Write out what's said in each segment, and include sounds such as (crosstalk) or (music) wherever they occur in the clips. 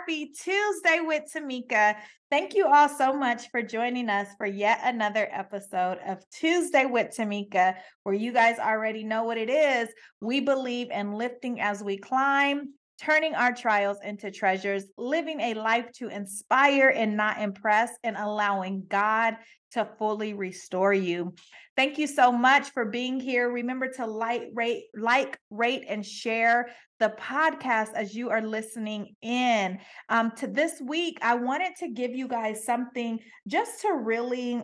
Happy Tuesday with Tamika. Thank you all so much for joining us for yet another episode of Tuesday with Tamika, where you guys already know what it is. We believe in lifting as we climb, turning our trials into treasures, living a life to inspire and not impress, and allowing God to fully restore you. Thank you so much for being here. Remember to like, rate, like, rate, and share the podcast as you are listening in. Um, to this week, I wanted to give you guys something just to really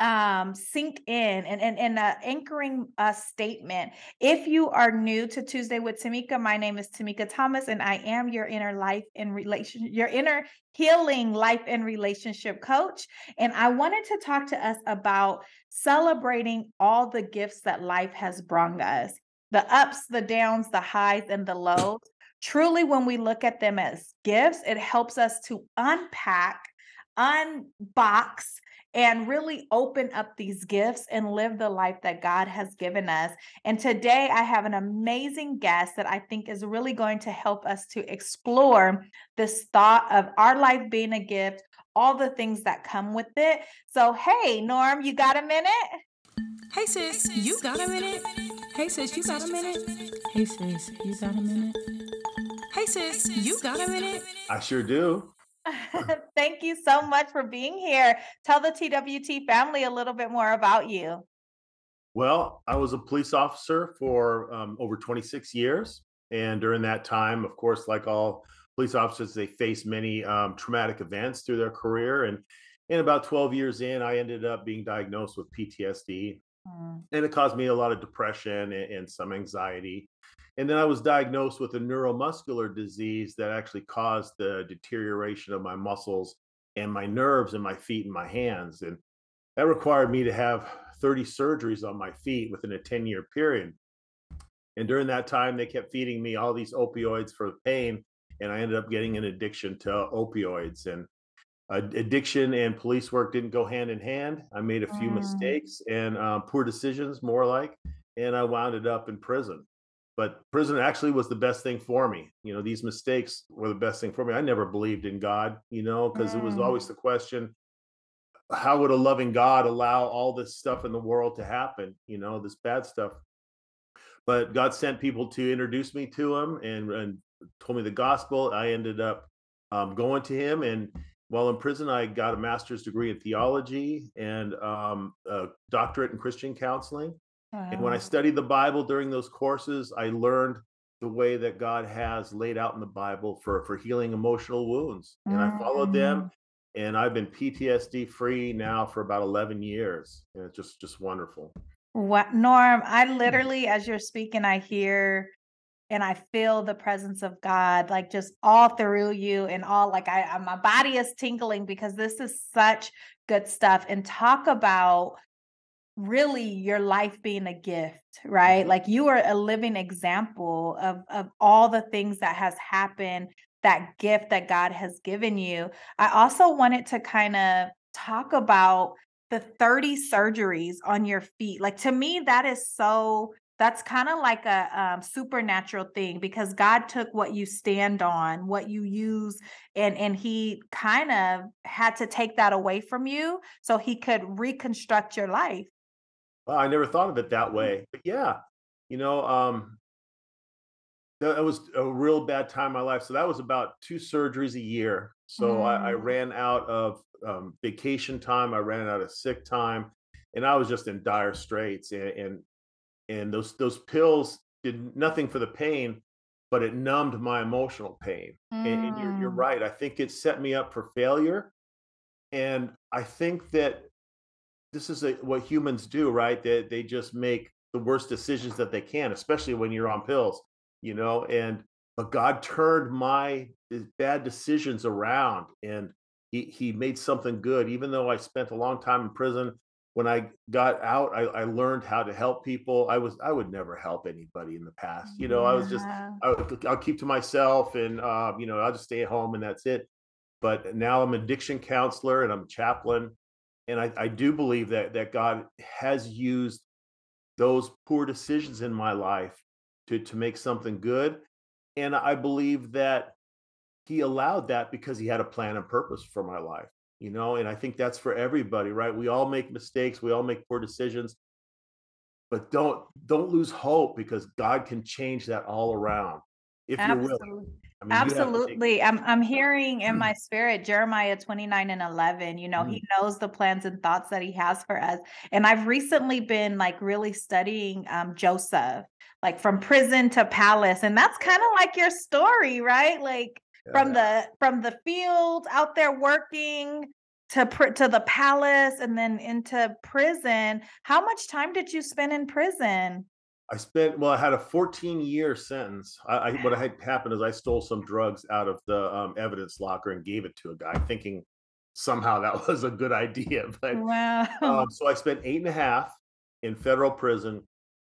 um sink in and and, and uh, anchoring a statement. If you are new to tuesday with tamika my name is tamika thomas and i am your inner life and relation your inner healing life and relationship coach. And i wanted to talk to us about celebrating all the gifts that life has brought us the ups the downs the highs and the lows. Truly when we look at them as gifts it helps us to unpack unbox and really open up these gifts and live the life that God has given us. And today I have an amazing guest that I think is really going to help us to explore this thought of our life being a gift, all the things that come with it. So, hey, Norm, you got a minute? Hey, sis, you got a minute? Hey, sis, you got a minute? Hey, sis, you got a minute? Hey, sis, you got a minute? I sure do. (laughs) (laughs) Thank you so much for being here. Tell the TWT family a little bit more about you. Well, I was a police officer for um, over 26 years. And during that time, of course, like all police officers, they face many um, traumatic events through their career. And in about 12 years in, I ended up being diagnosed with PTSD. Mm. And it caused me a lot of depression and, and some anxiety. And then I was diagnosed with a neuromuscular disease that actually caused the deterioration of my muscles and my nerves and my feet and my hands. And that required me to have 30 surgeries on my feet within a 10 year period. And during that time, they kept feeding me all these opioids for pain. And I ended up getting an addiction to opioids. And addiction and police work didn't go hand in hand. I made a few mm. mistakes and uh, poor decisions, more like, and I wound up in prison but prison actually was the best thing for me you know these mistakes were the best thing for me i never believed in god you know because mm. it was always mm. the question how would a loving god allow all this stuff in the world to happen you know this bad stuff but god sent people to introduce me to him and, and told me the gospel i ended up um, going to him and while in prison i got a master's degree in theology and um, a doctorate in christian counseling Wow. And when I studied the Bible during those courses, I learned the way that God has laid out in the Bible for for healing emotional wounds. And mm-hmm. I followed them mm. and I've been PTSD free now for about 11 years. And it's just just wonderful. What Norm, I literally as you're speaking I hear and I feel the presence of God like just all through you and all like I my body is tingling because this is such good stuff and talk about really your life being a gift right? Like you are a living example of of all the things that has happened that gift that god has given you. I also wanted to kind of talk about the 30 surgeries on your feet. Like to me that is so that's kind of like a um, supernatural thing because god took what you stand on what you use and and he kind of had to take that away from you so he could reconstruct your life well, I never thought of it that mm. way. But yeah, you know, um, that was a real bad time in my life. So that was about two surgeries a year. So I, I, mm. ran out of um, vacation time. I ran out of sick time, and I was just in dire straits. And and, and those those pills did nothing for the pain, but it numbed my emotional pain. Mm. And, and you're, you're mm. right. I think it set me up for failure. And I think that this is a, what humans do, right? They they just make the worst decisions that they can, especially when you're on pills, you know. And but God turned my eh, bad decisions around, and he he made something good. Even though I spent a long time in prison, when I got out, I, I learned how to help people. I was I would never help anybody in the past, you know. Yeah. I was just I, will keep to myself, and uh, you know I'll just stay at home, and that's it. But now I'm addiction counselor, and I'm a chaplain and I, I do believe that that God has used those poor decisions in my life to to make something good. And I believe that he allowed that because he had a plan and purpose for my life, you know, and I think that's for everybody, right? We all make mistakes, we all make poor decisions, but don't don't lose hope because God can change that all around if you're willing. Absolutely. I mean, to take Absolutely. I'm I'm hearing in my (clears throat) spirit Jeremiah 29 and 11, you know, Mm, he knows the plans and thoughts that he has for us. And I've recently been like really studying um Joseph, like from prison to palace, and that's kind of like your story, right? Like from the from the field out there working to pr- to the palace and then into prison. How much time did you spend in prison? I spent well, I had a 14 year sentence. I, I what had happened is I stole some drugs out of the um, evidence locker and gave it to a guy, thinking somehow that (laughs) was a good idea. (laughs) But Wow. um, so I spent eight and a half in federal prison,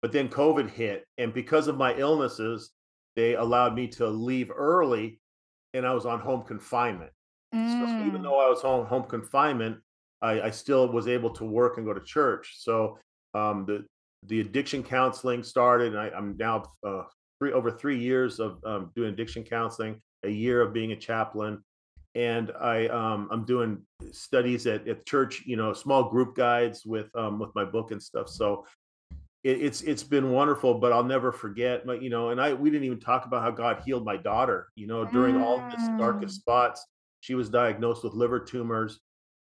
but then COVID hit, and because of my illnesses, they allowed me to leave early, and I was on home confinement. So even Mm. though I was on home confinement, I, I still was able to work and go to church. So um, the the addiction counseling started, and I, I'm now uh, three over three years of um, doing addiction counseling, a year of being a chaplain, and I um, I'm doing studies at, at church, you know, small group guides with um, with my book and stuff. So it, it's it's been wonderful, but I'll never forget. My, you know, and I we didn't even talk about how God healed my daughter. You know, during all of this darkest Mm. spots, she was diagnosed with liver tumors,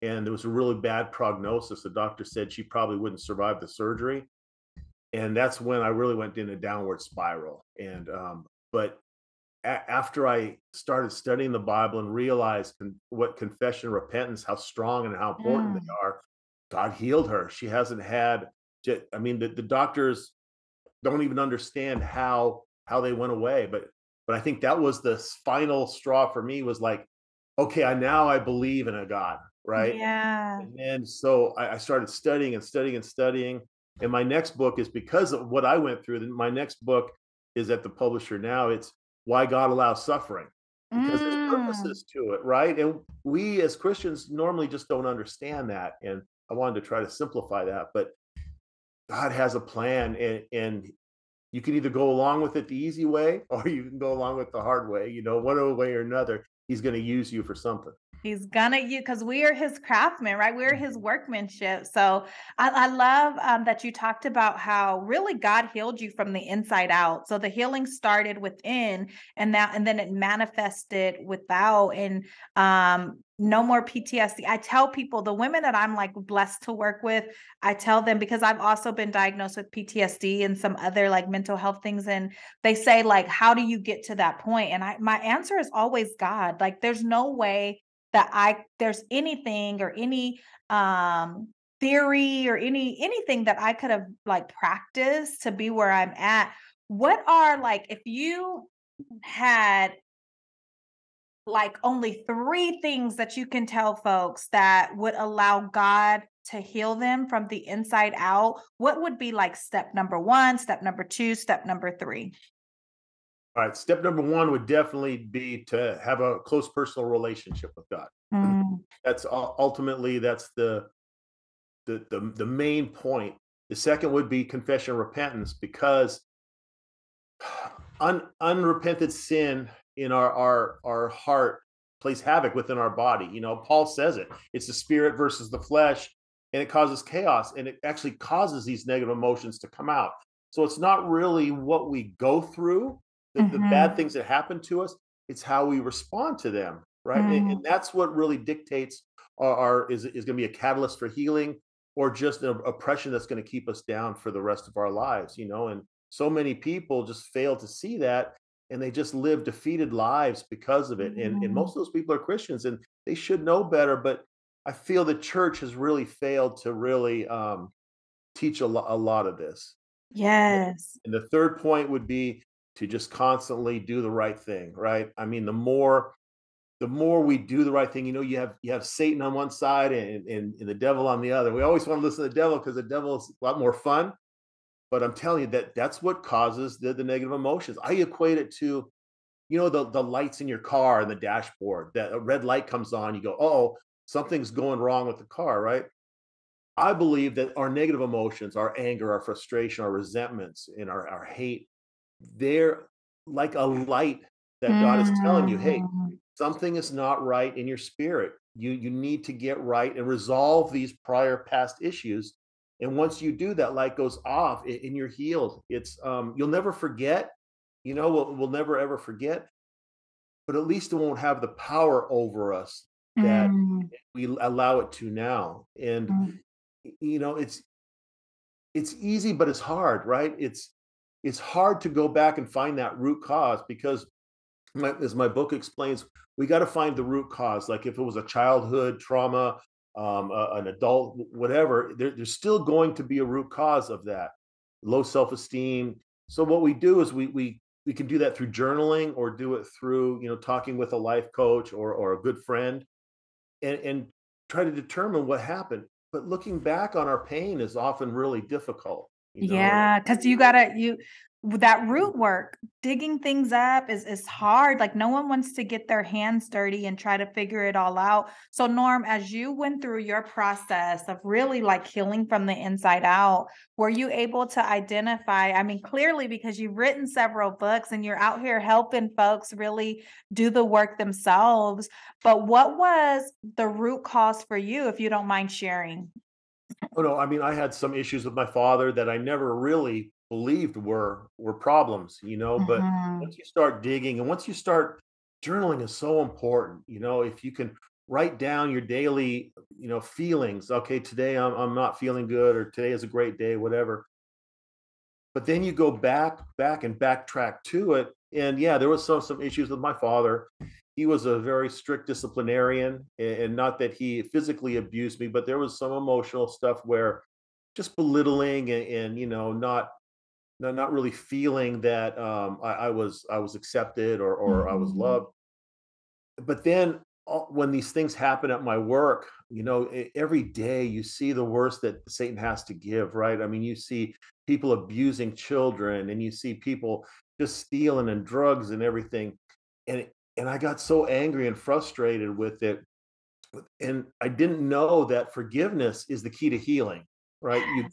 and there was a really bad prognosis. The doctor said she probably wouldn't survive the surgery, and that's when I really went in a downward spiral. And um, but a- after I started studying the Bible and realized con- what confession repentance, how strong and how important they Mm. are, God healed her. She hasn't had, I mean, the, the doctors don't even understand how how they went away. But but I think that was the final straw for me. Was like, okay, I now I believe in a God, right? Yeah. And then so I, I started studying and studying and studying. And my next book is because of what I went through. My next book is at the publisher now. It's Why God Allows Suffering because there's Mm. purposes to it, right? And we as Christians normally just don't understand that. And I wanted to try to simplify that, but God has a plan and, and you can either go along with it the easy way (laughs) or you can go along with the hard way. You know, one way or another, he's going to use you for something. He's gonna you because we are his craftsmen, right? We're his Mhm. workmanship. So I, I love um, that you talked about how really God healed you from the inside out. So the healing started within, and that and then it manifested without, and um, no more PTSD. I tell people the women that I'm like blessed to work with, I tell them because I've also been diagnosed with PTSD and some other like mental health things, and they say like, how do you get to that point? And I my answer is always God. Like, there's no way that I there's anything or any um theory or any anything that I could have like practiced to be where I'm at. What are like if you had like only three things that you can tell folks that would allow God to heal them from the inside out, what would be like step number one, step number two, step number three? All right. Step number one would definitely be to have a close personal relationship with God. Mm, (clears throat) That's ultimately that's the the the, the main point. The second would be confession and repentance because (sighs) un, unrepented sin in our our our heart plays havoc within our body. You know, Paul says it. It's the spirit versus the flesh, and it causes chaos, and it actually causes these negative emotions to come out. So it's not really what we go through, the, the bad mhm, things that happen to us. It's how we respond to them, right? And, mm, and that's what really dictates our, our is is going to be a catalyst for healing or just an oppression that's going to keep us down for the rest of our lives. You know, and so many people just fail to see that and they just live defeated lives because of it. And and mm. most of those people are Christians and they should know better, but I feel the church has really failed to really um, teach a, lo- a lot of this. Yes. And the third point would be to just constantly do the right thing, right? I mean, the more the more we do the right thing, you know, you have you have Satan on one side and and, and the devil on the other. We always want to listen to the devil because the devil is a lot more fun. But I'm telling you that that's what causes the, the negative emotions. I equate it to you know the the lights in your car and the dashboard that a red light comes on you go oh something's going wrong with the car right i believe that our negative emotions our anger our frustration our resentments and our, our hate they're like a light that god is telling you hey Mm, something is not right in your spirit. You you need to get right and resolve these prior past issues. And once you do that, light goes off and you're healed. It's um, you'll never forget. You know, we'll, we'll never ever forget. But at least it won't have the power over us that mm. we allow it to now. And mm. you know, it's it's easy, but it's hard, right? It's it's hard to go back and find that root cause because my, as my book explains we got to find the root cause. Like if it was a childhood trauma um, an adult whatever there, there's still going to be a root cause of that. Low self-esteem. So what we do is we we we can do that through journaling or do it through you know talking with a life coach or or a good friend and and try to determine what happened. But looking back on our pain is often really difficult know? Yeah, because you gotta you that root work, digging things up is is hard. Like no one wants to get their hands dirty and try to figure it all out. So Norm, as you went through your process of really like healing from the inside out, were you able to identify? I mean, clearly because you've written several books and you're out here helping folks really do the work themselves. But what was the root cause for you, if you don't mind sharing? Oh no, I mean I had some issues with my father that I never really believed were were problems, you know, but mm-hmm. once you start digging and once you start journaling is so important, you know, if you can write down your daily, you know, feelings, okay, today I'm I'm not feeling good or today is a great day, whatever. But then you go back back and backtrack to it and yeah, there was some some issues with my father he was a very strict disciplinarian and not that he physically abused me but there was some emotional stuff where just belittling and, and you know not not, really feeling that um, I, I, was I was accepted or or mm-hmm. I was mm-hmm. loved. But then when these things happen at my work, you know, every day you see the worst that Satan has to give, right? I mean, you see people abusing children, and you see people just stealing and drugs and everything, and and I got so angry and frustrated with it. And I didn't know that forgiveness is the key to healing, right? You,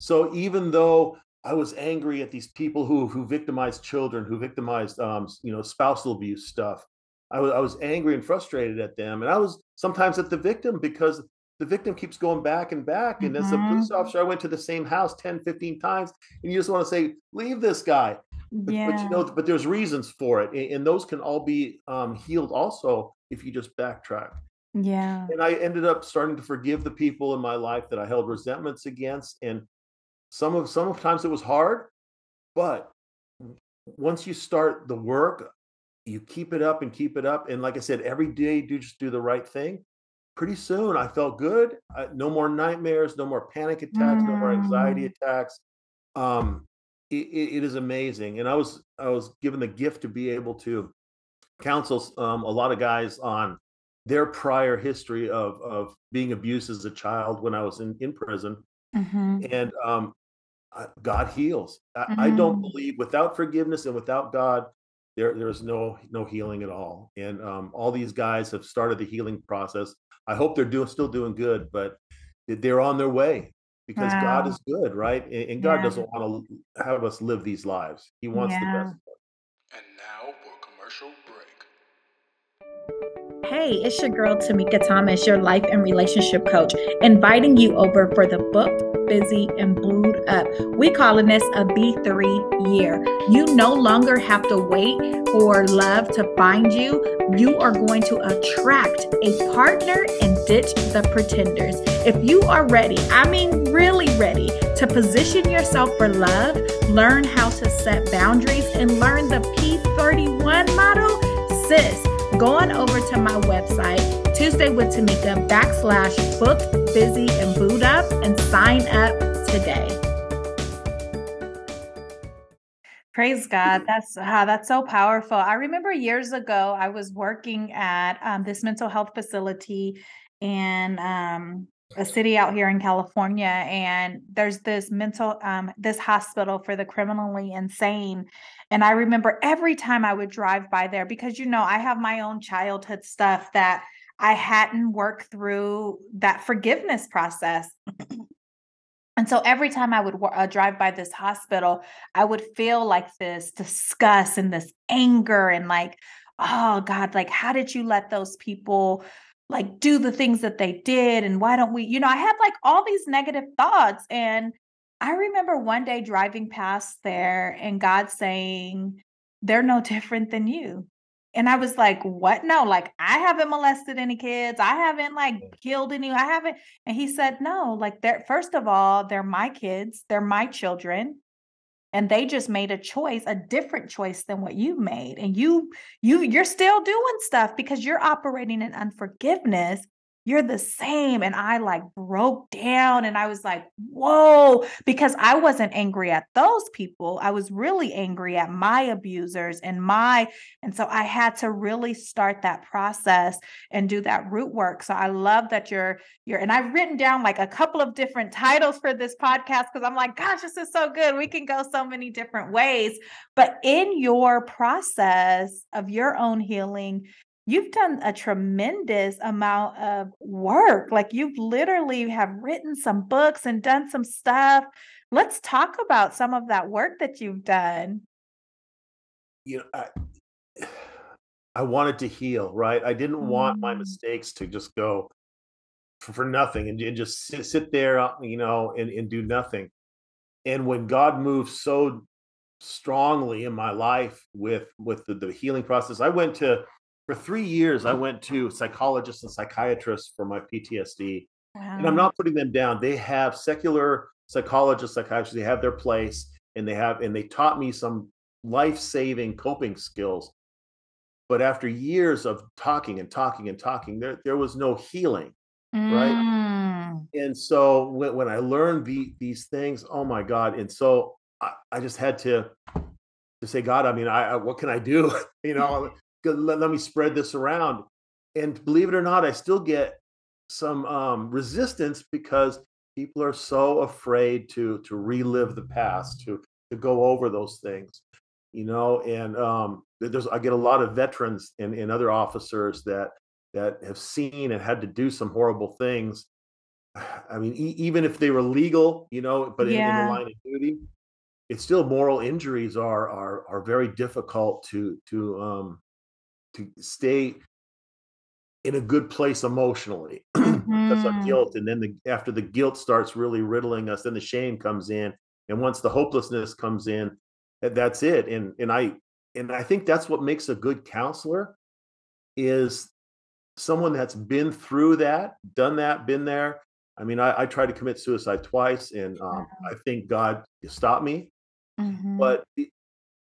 so even though I was angry at these people who who victimized children, who victimized um, you know spousal abuse stuff, I was I was angry and frustrated at them, and I was sometimes at the victim because the victim keeps going back and back. And mm-hmm. as a police mm-hmm. officer, I went to the same house 10, 15 times, and you just want to say, leave this guy. But, yeah. but you know, but there's reasons for it, and, those can all be um, healed also if you just backtrack. Yeah. And I ended up starting to forgive the people in my life that I held resentments against, and some of some of times it was hard, but once you start the work, you keep it up and keep it up, and like I said, every day do just do the right thing. Pretty soon, I felt good. I, no more nightmares, no more panic attacks, mm. no more anxiety mm. attacks. Um, it, it is amazing. And I was I was given the gift to be able to counsel um, a lot of guys on their prior history of of being abused as a child when I was in in prison, mm-hmm. and um, God heals. Mm-hmm. I, I, don't mm-hmm. believe without forgiveness and without God, there there's no no healing at all. And um, all these guys have started the healing process. I hope they're doing still doing good, but they're on their way because wow. God is good, right? And, God yeah. doesn't want to have us live these lives. He wants yeah. the best. And now for a commercial break. Hey, it's your girl Tamika Thomas, your life and relationship coach, inviting you over for the book busy, and blued up. We calling this a B3 year. You no longer have to wait for love to find you. You are going to attract a partner and ditch the pretenders. If you are ready, I mean really ready to position yourself for love, learn how to set boundaries and learn the P31 model, sis, go on over to my website Tuesday with Tamika backslash book busy and boot up and sign up today. Praise God. That's uh, that's so powerful. I remember years ago I was working at um, this mental health facility in um, a city out here in California, and there's this mental um, this hospital for the criminally insane. And I remember every time I would drive by there because you know I have my own childhood stuff that I hadn't worked through that forgiveness process. and so every time I would uh, drive by this hospital, I would feel like this disgust and this anger and like, oh God, like, how did you let those people like do the things that they did? And why don't we, you know, I had like all these negative thoughts. And I remember one day driving past there and God saying, they're no different than you. And I was like, what? No, like I haven't molested any kids. I haven't like killed any. I haven't. And he said, no, like they're, first of all, they're my kids. They're my children and they just made a choice a different choice than what you made and you you you're still doing stuff because you're operating in unforgiveness you're the same. And I like broke down and I was like, whoa, because I wasn't angry at those people. I was really angry at my abusers and my, and so I had to really start that process and do that root work. So I love that you're, you're, and I've written down like a couple of different titles for this podcast because I'm like, gosh, this is so good. We can go so many different ways. But in your process of your own healing, you've done a tremendous amount of work. Like you've literally have written some books and done some stuff. Let's talk about some of that work that you've done. You know, I, I wanted to heal, right? I didn't mm. want my mm. mistakes to just go for, for nothing and, and just sit, sit there, uh, you know, and, and do nothing. And when God moved so strongly in my life with with the, the healing process, I went to for three years, I went to psychologists and psychiatrists for my PTSD. Wow. And I'm not putting them down. They have secular psychologists, psychiatrists, they have their place and they have, and they taught me some life saving coping skills. But after years of talking and talking and talking, there, there was no healing. Mm. Right. And so when, when I learned the, these things, oh my God. And so I, I just had to, to say, God, I mean, I, I what can I do? (laughs) you know, let, let me spread this around. And believe it or not, I still get some um, resistance because people are so afraid to to relive the past, to to go over those things, you know. And um, there's I get a lot of veterans and, and other officers that that have seen and had to do some horrible things. I mean, e- even if they were legal, you know, but yeah. in, in, the line of duty, it's still moral injuries are are are very difficult to to um, to stay in a good place emotionally (clears throat) mm-hmm. that's a guilt and then the after the guilt starts really riddling us then the shame comes in and once the hopelessness comes in that's it and and i and i think that's what makes a good counselor is someone that's been through that done that been there i mean i, I tried to commit suicide twice and um, i think god stopped me mm-hmm. but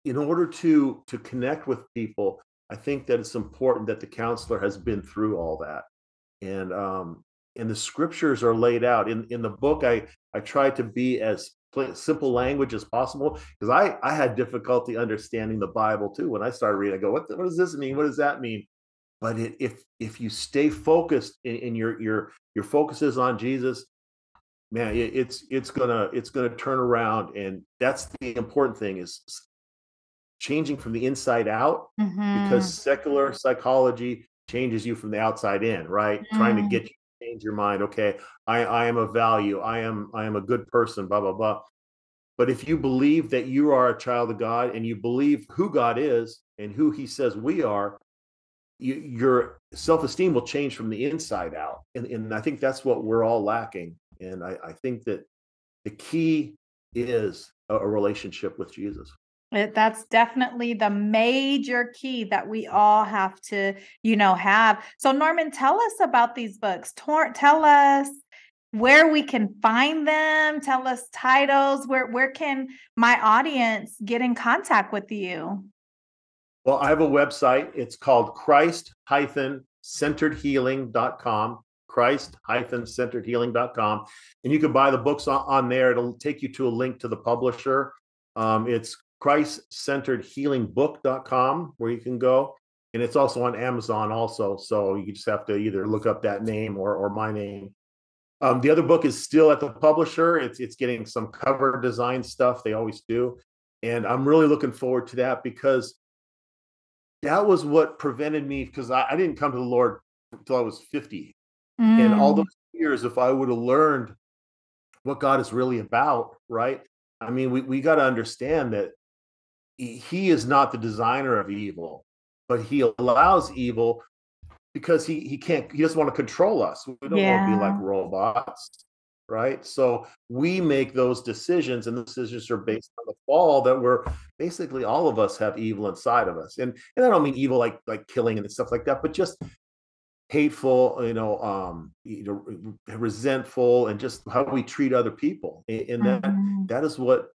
in order to to connect with people I think that it's important that the counselor has been through all that. And um, and the scriptures are laid out in in the book. I I try to be as simple language as possible because I I had difficulty understanding the Bible too. When I started reading, I go, what what does this mean? What does that mean? But it, if if you stay focused in, in your your your focus is on Jesus, man, it, it's it's gonna it's gonna turn around, and that's the important thing is changing from the inside out mm-hmm. because secular psychology changes you from the outside in, right? Mm. Trying to mm. get you to change your mind. Okay, I, I am a value. I am I am a good person. Blah blah blah. But if you believe that you are a child of God and you believe who God is and who He says we are, you, your self-esteem will change from the inside out. And, and I think that's what we're all lacking. And I, I think that the key is a, a relationship with Jesus. That's definitely the major key that we all have to, you know, have. So, Norman, tell us about these books. Tor- tell us where we can find them. Tell us titles. Where where can my audience get in contact with you? Well, I have a website. It's called Christ-centeredhealing.com. Christ-centeredhealing.com. And you can buy the books on, on there. It'll take you to a link to the publisher. Um, it's christ-centeredhealingbook.com where you can go. And it's also on amazon also so you just have to either look up that name or or my name. Um, the other book is still at the publisher. It's it's getting some cover design stuff they always do. And i'm really looking forward to that because that was what prevented me because I, I, didn't come to the lord until i was 50 mm. and all mm. those years if i would have learned what god is really about right? I mean we, we got to understand that he is not the designer of evil but he allows evil because he he can't he doesn't want to control us. We don't yeah. want to be like robots, right? So we make those decisions, and the decisions are based on the fall that we're basically all of us have evil inside of us. And and I don't mean evil like like killing and stuff like that, but just hateful, you know, um, you know, resentful, and just how we treat other people. And that mm-hmm. that is what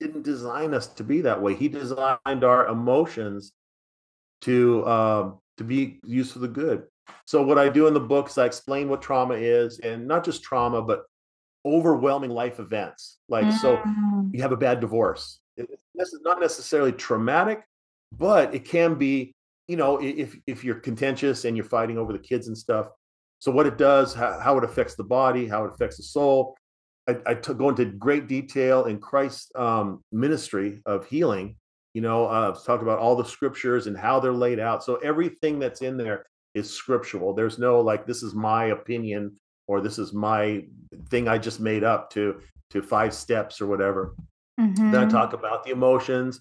didn't design us to be that way. He designed our emotions to um, to be used for the good. So what I do in the books, I explain what trauma is, and not just trauma, but overwhelming life events. Like mm. so, you have a bad divorce. This is not necessarily traumatic, but it can be. You know, if if you're contentious and you're fighting over the kids and stuff. So what it does, how, how it affects the body, how it affects the soul. I, I t- go into great detail in Christ's um, ministry of healing you know, uh, talk about all the scriptures and how they're laid out. So everything that's in there is scriptural. There's no like this is my opinion or this is my thing I just made up to to five steps or whatever. Mm-hmm. Then I mm-hmm. talk about the emotions,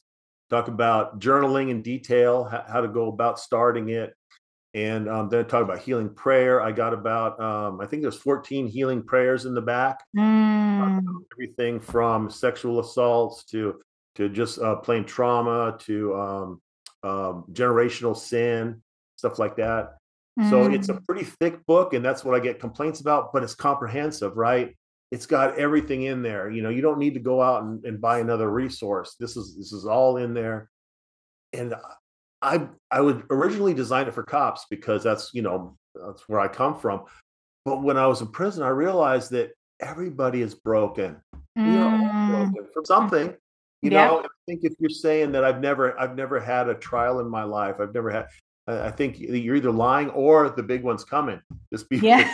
talk about journaling in detail, how, how to go about starting it, and um, then I talk about healing prayer. I got about um, I think there's 14 healing prayers in the back. Mm. Everything from sexual assaults to to just uh, plain trauma to um, um, generational sin, stuff like that. Mm. So it's a mm. pretty thick book, and that's what I get complaints about. But it's comprehensive, right? It's got everything in there. You know, you don't need to go out and, and buy another resource. This is this is all in there. And I I would originally design it for cops because that's you know that's where I come from. But when I was in prison, I realized that everybody is broken. Mm. Are all broken from something you yeah. know i think if you're saying that i've never i've never had a trial in my life i've never had i think you're either lying or the big one's coming just be yeah.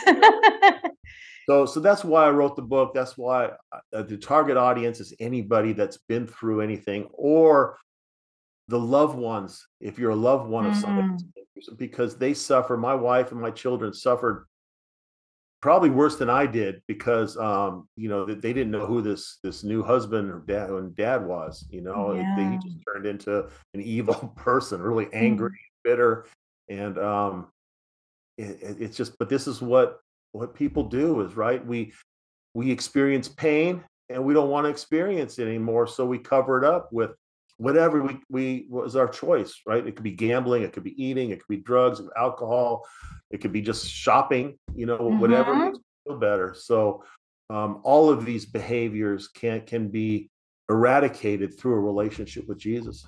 so so that's why i wrote the book that's why uh, the target audience is anybody that's been through anything or the loved ones if you're a loved one mm. of somebody mm. because they suffer my wife and my children suffered probably worse than I did because um, you know they didn't know who this this new husband or dad and dad was. You know, yeah. he just turned into an (laughs) evil person, really angry, mm. bitter, and um, it, it's just. But this is what what people do is right. We we experience pain and we don't want to experience it anymore, so we cover it up with whatever we we was our choice. Right? It could be gambling, it could be eating, it could be drugs, alcohol it could be just shopping, you know, mm-hmm. whatever makes feel better. So um, all of these behaviors can can be eradicated through a relationship with Jesus.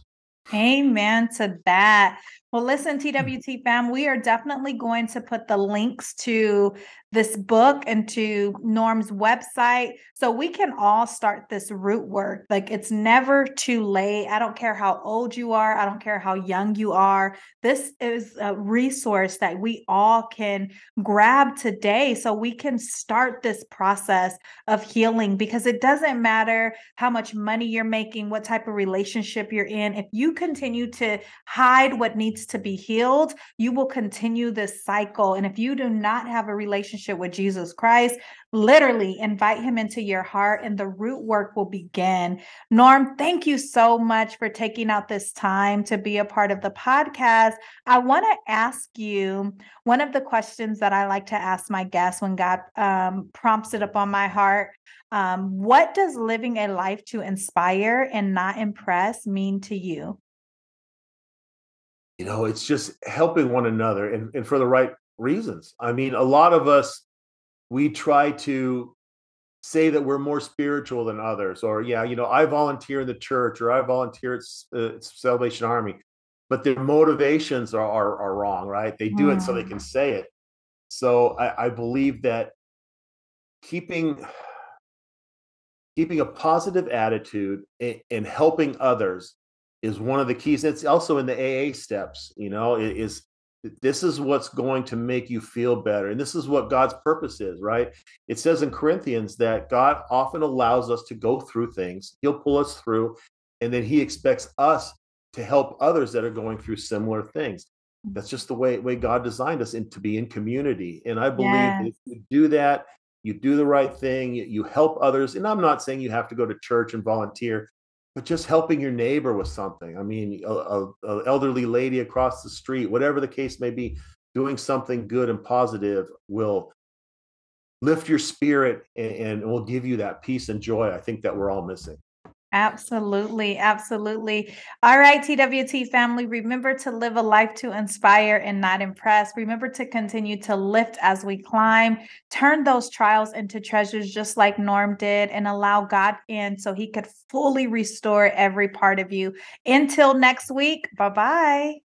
Amen to that. Well, listen, hmm. TWT fam, we are definitely going to put the links to this book and to Norm's website so we can all start this root work. Like it's never too late. I don't care how old you are, I don't care how young you are. This is a resource that we all can grab today so we can start this process of healing because it doesn't matter how much money you're making, what type of relationship you're in. If you continue to hide what needs needs to be healed, you will continue this cycle. And if you do not have a relationship with Jesus Christ, literally invite him into your heart and the root work will begin. Norm, thank you so much for taking out this time to be a part of the podcast. I want to ask you one of the questions that I like to ask my guests when God um, prompts it upon my heart. Um, what does living a life to inspire and not impress mean to you? You know it's just helping one another and, and for the right reasons. I mean a lot of us we try to say that we're more spiritual than others or yeah you know i volunteer in the church or i volunteer at uh, salvation army but their motivations are, are, are wrong right? They do it so they can mm. say it. So I, I believe that keeping keeping a positive attitude and helping others is one of the keys. It's also in the AA steps, you know, is this is what's going to make you feel better. And this is what God's purpose is, right? It says in Corinthians that God often allows us to go through things, He'll pull us through, and then He expects us to help others that are going through similar things. Mm. That's just the way, way God designed us and to be in community. And I believe if you do that, you do the right thing, you help others. And I'm not saying you have to go to church and volunteer, but just helping your neighbor with something. I mean, a, a, a elderly lady across the street, whatever the case may be, doing something good and positive will lift your spirit and, and will give you that peace and joy. I think that we're all missing. Absolutely. Absolutely. All right, TWT family, remember to live a life to inspire and not impress. Remember to continue to lift as we climb, turn those trials into treasures, just like Norm did, and allow God in so he could fully restore every part of you. Until next week, bye bye.